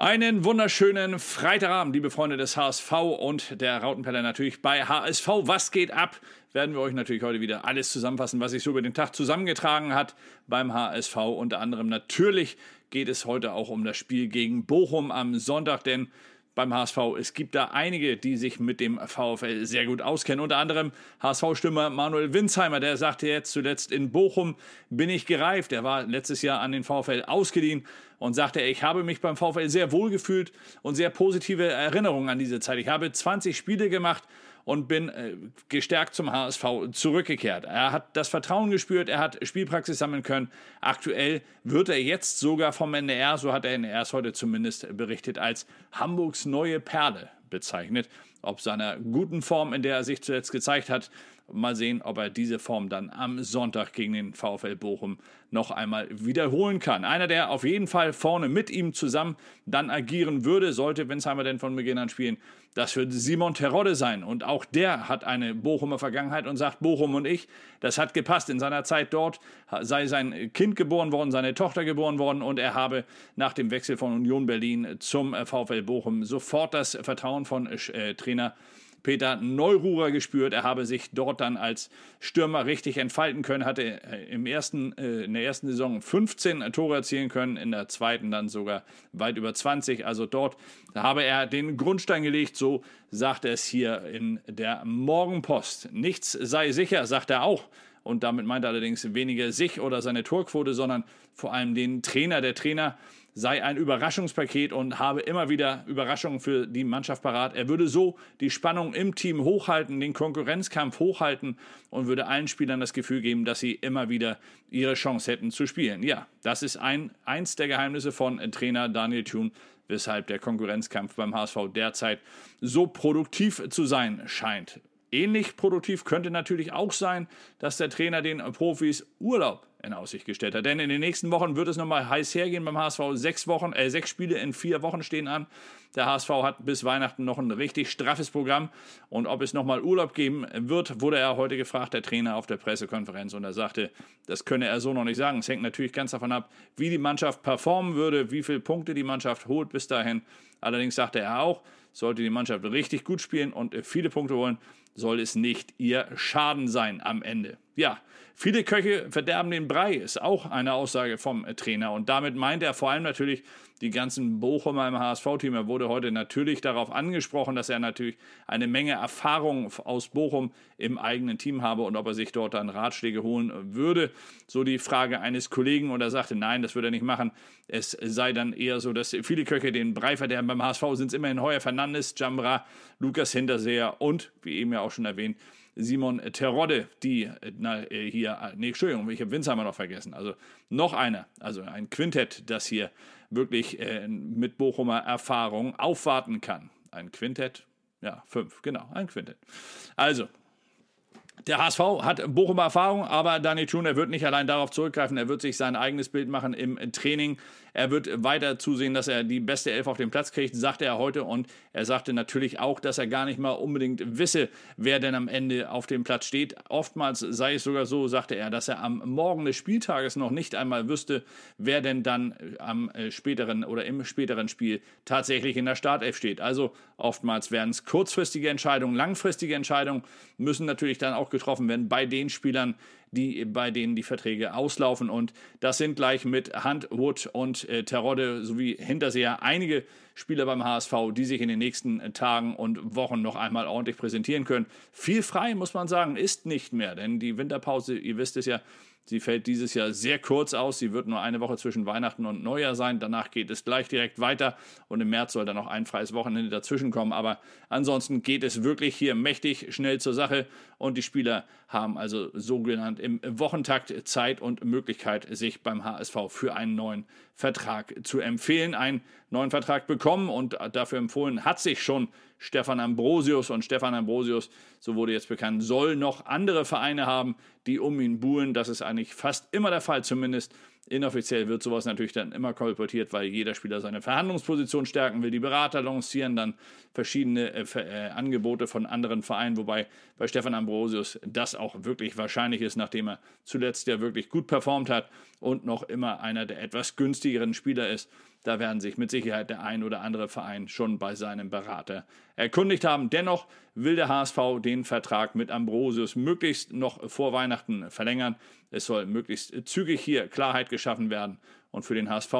Einen wunderschönen Freitagabend, liebe Freunde des HSV und der Rautenpelle natürlich bei HSV. Was geht ab? Werden wir euch natürlich heute wieder alles zusammenfassen, was sich so über den Tag zusammengetragen hat beim HSV. Unter anderem natürlich geht es heute auch um das Spiel gegen Bochum am Sonntag, denn beim HSV. Es gibt da einige, die sich mit dem VfL sehr gut auskennen. Unter anderem HSV-Stürmer Manuel Winsheimer, der sagte jetzt zuletzt in Bochum bin ich gereift. Er war letztes Jahr an den VfL ausgeliehen und sagte, ich habe mich beim VfL sehr wohl gefühlt und sehr positive Erinnerungen an diese Zeit. Ich habe 20 Spiele gemacht und bin äh, gestärkt zum HSV zurückgekehrt. Er hat das Vertrauen gespürt, er hat Spielpraxis sammeln können. Aktuell wird er jetzt sogar vom NDR, so hat der NDR es heute zumindest berichtet, als Hamburgs neue Perle bezeichnet. Ob seiner guten Form, in der er sich zuletzt gezeigt hat, Mal sehen, ob er diese Form dann am Sonntag gegen den VfL Bochum noch einmal wiederholen kann. Einer, der auf jeden Fall vorne mit ihm zusammen dann agieren würde, sollte Winsheimer denn von Beginn an spielen, das würde Simon Terodde sein. Und auch der hat eine Bochumer Vergangenheit und sagt, Bochum und ich, das hat gepasst. In seiner Zeit dort sei sein Kind geboren worden, seine Tochter geboren worden und er habe nach dem Wechsel von Union Berlin zum VfL Bochum sofort das Vertrauen von äh, Trainer Peter Neururer gespürt. Er habe sich dort dann als Stürmer richtig entfalten können, hatte äh, im ersten, äh, in der ersten Saison 15 Tore erzielen können, in der zweiten dann sogar weit über 20. Also dort habe er den Grundstein gelegt, so sagt er es hier in der Morgenpost. Nichts sei sicher, sagt er auch. Und damit meint er allerdings weniger sich oder seine Torquote, sondern vor allem den Trainer. Der Trainer sei ein Überraschungspaket und habe immer wieder Überraschungen für die Mannschaft parat. Er würde so die Spannung im Team hochhalten, den Konkurrenzkampf hochhalten und würde allen Spielern das Gefühl geben, dass sie immer wieder ihre Chance hätten zu spielen. Ja, das ist ein, eins der Geheimnisse von Trainer Daniel Thune, weshalb der Konkurrenzkampf beim HSV derzeit so produktiv zu sein scheint. Ähnlich produktiv könnte natürlich auch sein, dass der Trainer den Profis Urlaub in Aussicht gestellt hat. Denn in den nächsten Wochen wird es nochmal heiß hergehen beim HSV. Sechs Wochen, äh, sechs Spiele in vier Wochen stehen an. Der HSV hat bis Weihnachten noch ein richtig straffes Programm. Und ob es nochmal Urlaub geben wird, wurde er heute gefragt, der Trainer auf der Pressekonferenz. Und er sagte, das könne er so noch nicht sagen. Es hängt natürlich ganz davon ab, wie die Mannschaft performen würde, wie viele Punkte die Mannschaft holt bis dahin. Allerdings sagte er auch, sollte die Mannschaft richtig gut spielen und viele Punkte holen, soll es nicht ihr Schaden sein am Ende. Ja, viele Köche verderben den Brei, ist auch eine Aussage vom Trainer. Und damit meint er vor allem natürlich die ganzen Bochumer im HSV-Team. Er wurde heute natürlich darauf angesprochen, dass er natürlich eine Menge Erfahrung aus Bochum im eigenen Team habe und ob er sich dort dann Ratschläge holen würde. So die Frage eines Kollegen und er sagte, nein, das würde er nicht machen. Es sei dann eher so, dass viele Köche den Brei verderben. Beim HSV sind es immerhin Heuer Fernandes, Jambra, Lukas Hinterseher und, wie eben ja auch schon erwähnt, Simon Terodde, die na, hier, nee, Entschuldigung, ich habe Winsheimer noch vergessen. Also noch einer, also ein Quintett, das hier wirklich äh, mit Bochumer Erfahrung aufwarten kann. Ein Quintett, ja, fünf, genau, ein Quintett. Also, der HSV hat Bochumer Erfahrung, aber Daniel Thun, er wird nicht allein darauf zurückgreifen. Er wird sich sein eigenes Bild machen im Training. Er wird weiter zusehen, dass er die beste Elf auf den Platz kriegt, sagte er heute. Und er sagte natürlich auch, dass er gar nicht mal unbedingt wisse, wer denn am Ende auf dem Platz steht. Oftmals sei es sogar so, sagte er, dass er am Morgen des Spieltages noch nicht einmal wüsste, wer denn dann am äh, späteren oder im späteren Spiel tatsächlich in der Startelf steht. Also oftmals werden es kurzfristige Entscheidungen, langfristige Entscheidungen müssen natürlich dann auch getroffen werden bei den Spielern, die, bei denen die Verträge auslaufen. Und das sind gleich mit Huntwood und äh, Terodde sowie Hinterseher einige Spieler beim HSV, die sich in den nächsten Tagen und Wochen noch einmal ordentlich präsentieren können. Viel frei, muss man sagen, ist nicht mehr, denn die Winterpause, ihr wisst es ja, Sie fällt dieses Jahr sehr kurz aus. Sie wird nur eine Woche zwischen Weihnachten und Neujahr sein. Danach geht es gleich direkt weiter und im März soll dann noch ein freies Wochenende dazwischen kommen. Aber ansonsten geht es wirklich hier mächtig schnell zur Sache und die Spieler haben also sogenannt im Wochentakt Zeit und Möglichkeit, sich beim HSV für einen neuen Vertrag zu empfehlen. Einen neuen Vertrag bekommen und dafür empfohlen hat sich schon Stefan Ambrosius. Und Stefan Ambrosius, so wurde jetzt bekannt, soll noch andere Vereine haben, die um ihn buhlen. Das ist eigentlich fast immer der Fall, zumindest Inoffiziell wird sowas natürlich dann immer kolportiert, weil jeder Spieler seine Verhandlungsposition stärken will. Die Berater lancieren dann verschiedene äh, äh, Angebote von anderen Vereinen, wobei bei Stefan Ambrosius das auch wirklich wahrscheinlich ist, nachdem er zuletzt ja wirklich gut performt hat und noch immer einer der etwas günstigeren Spieler ist. Da werden sich mit Sicherheit der ein oder andere Verein schon bei seinem Berater erkundigt haben. Dennoch will der HSV den Vertrag mit Ambrosius möglichst noch vor Weihnachten verlängern. Es soll möglichst zügig hier Klarheit geschaffen werden. Und für den HSV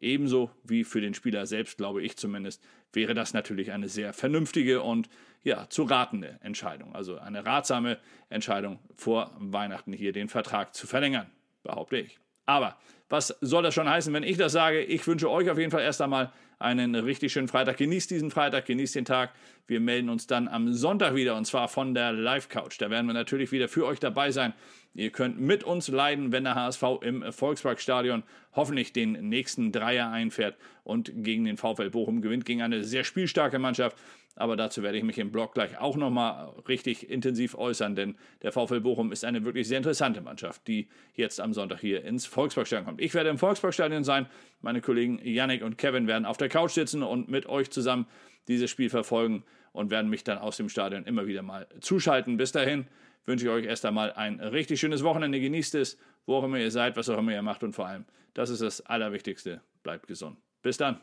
ebenso wie für den Spieler selbst, glaube ich zumindest, wäre das natürlich eine sehr vernünftige und ja, zu ratende Entscheidung. Also eine ratsame Entscheidung vor Weihnachten hier den Vertrag zu verlängern, behaupte ich. Aber was soll das schon heißen, wenn ich das sage? Ich wünsche euch auf jeden Fall erst einmal einen richtig schönen Freitag. Genießt diesen Freitag, genießt den Tag. Wir melden uns dann am Sonntag wieder und zwar von der Live-Couch. Da werden wir natürlich wieder für euch dabei sein. Ihr könnt mit uns leiden, wenn der HSV im Volksparkstadion hoffentlich den nächsten Dreier einfährt und gegen den VfL Bochum gewinnt, gegen eine sehr spielstarke Mannschaft. Aber dazu werde ich mich im Blog gleich auch nochmal richtig intensiv äußern, denn der VfL Bochum ist eine wirklich sehr interessante Mannschaft, die jetzt am Sonntag hier ins Volksparkstadion kommt. Ich werde im Volksparkstadion sein. Meine Kollegen Yannick und Kevin werden auf der Couch sitzen und mit euch zusammen dieses Spiel verfolgen und werden mich dann aus dem Stadion immer wieder mal zuschalten. Bis dahin wünsche ich euch erst einmal ein richtig schönes Wochenende. Genießt es, wo auch immer ihr seid, was auch immer ihr macht und vor allem, das ist das Allerwichtigste. Bleibt gesund. Bis dann.